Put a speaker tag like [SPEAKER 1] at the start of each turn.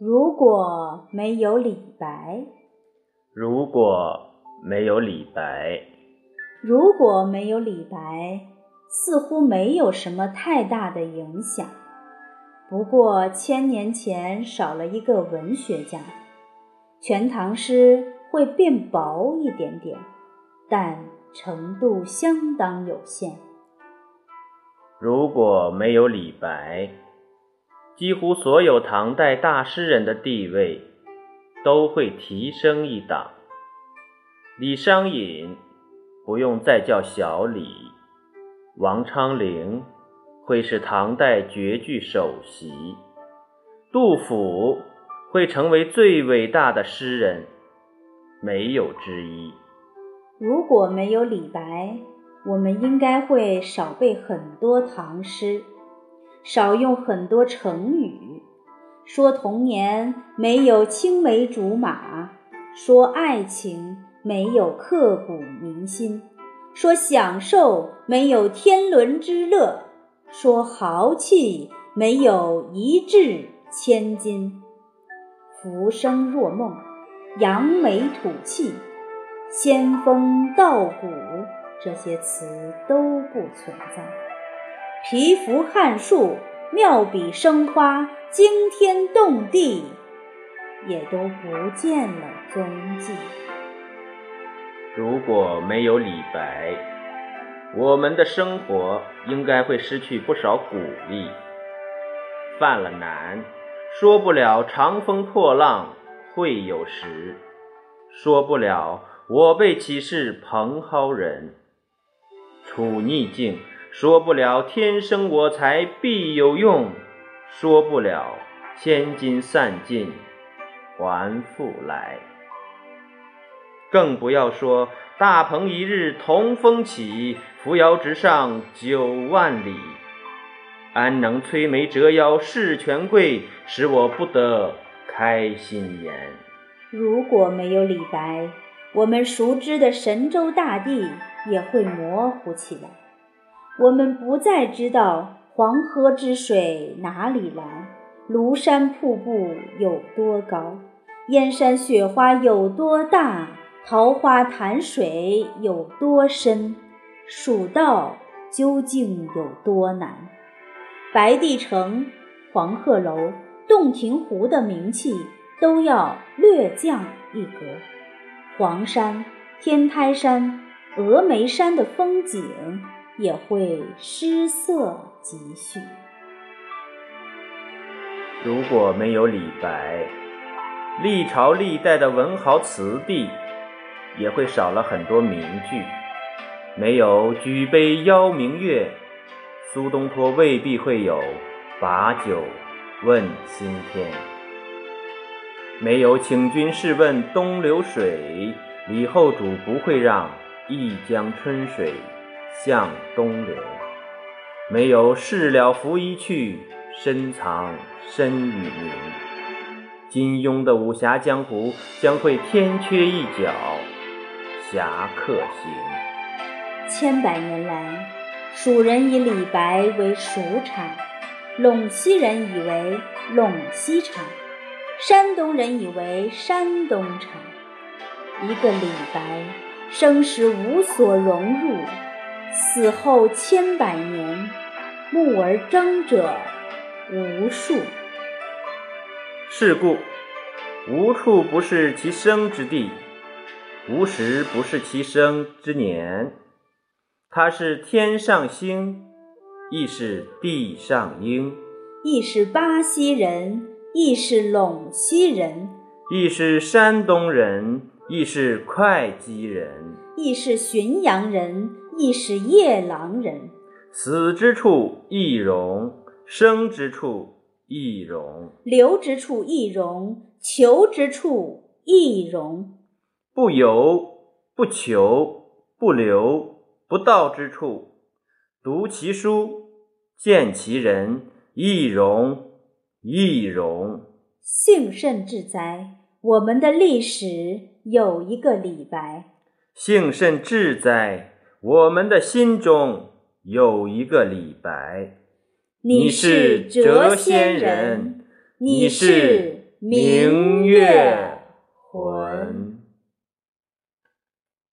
[SPEAKER 1] 如果没有李白，
[SPEAKER 2] 如果没有李白，
[SPEAKER 1] 如果没有李白，似乎没有什么太大的影响。不过千年前少了一个文学家，全唐诗会变薄一点点，但程度相当有限。
[SPEAKER 2] 如果没有李白。几乎所有唐代大诗人的地位都会提升一档。李商隐不用再叫小李，王昌龄会是唐代绝句首席，杜甫会成为最伟大的诗人，没有之一。
[SPEAKER 1] 如果没有李白，我们应该会少背很多唐诗。少用很多成语，说童年没有青梅竹马，说爱情没有刻骨铭心，说享受没有天伦之乐，说豪气没有一掷千金。浮生若梦，扬眉吐气，仙风道骨，这些词都不存在。皮肤撼树，妙笔生花，惊天动地，也都不见了踪迹。
[SPEAKER 2] 如果没有李白，我们的生活应该会失去不少鼓励。犯了难，说不了长风破浪会有时，说不了我辈岂是蓬蒿人。处逆境。说不了天生我材必有用，说不了千金散尽还复来，更不要说大鹏一日同风起，扶摇直上九万里。安能摧眉折腰事权贵，使我不得开心颜？
[SPEAKER 1] 如果没有李白，我们熟知的神州大地也会模糊起来。我们不再知道黄河之水哪里来，庐山瀑布有多高，燕山雪花有多大，桃花潭水有多深，蜀道究竟有多难？白帝城、黄鹤楼、洞庭湖的名气都要略降一格，黄山、天台山、峨眉山的风景。也会失色几许。
[SPEAKER 2] 如果没有李白，历朝历代的文豪词帝也会少了很多名句。没有“举杯邀明月”，苏东坡未必会有“把酒问青天”。没有“请君试问东流水”，李后主不会让“一江春水”。向东流，没有事了拂衣去，深藏身与名。金庸的武侠江湖将会天缺一角，侠客行。
[SPEAKER 1] 千百年来，蜀人以李白为蜀产，陇西人以为陇西产，山东人以为山东产。一个李白，生时无所融入。死后千百年，慕而争者无数。
[SPEAKER 2] 是故，无处不是其生之地，无时不是其生之年。他是天上星，亦是地上英；
[SPEAKER 1] 亦是巴西人，亦是陇西人；
[SPEAKER 2] 亦是山东人，亦是会稽人；
[SPEAKER 1] 亦是浔阳人。亦是夜郎人，
[SPEAKER 2] 死之处亦荣，生之处亦荣，
[SPEAKER 1] 留之处亦荣，求之处亦荣。
[SPEAKER 2] 不由、不求、不留、不到之处，读其书，见其人，易容，易容。
[SPEAKER 1] 幸甚至哉！我们的历史有一个李白。
[SPEAKER 2] 幸甚至哉！我们的心中有一个李白。
[SPEAKER 1] 你是谪仙人，你是明月魂。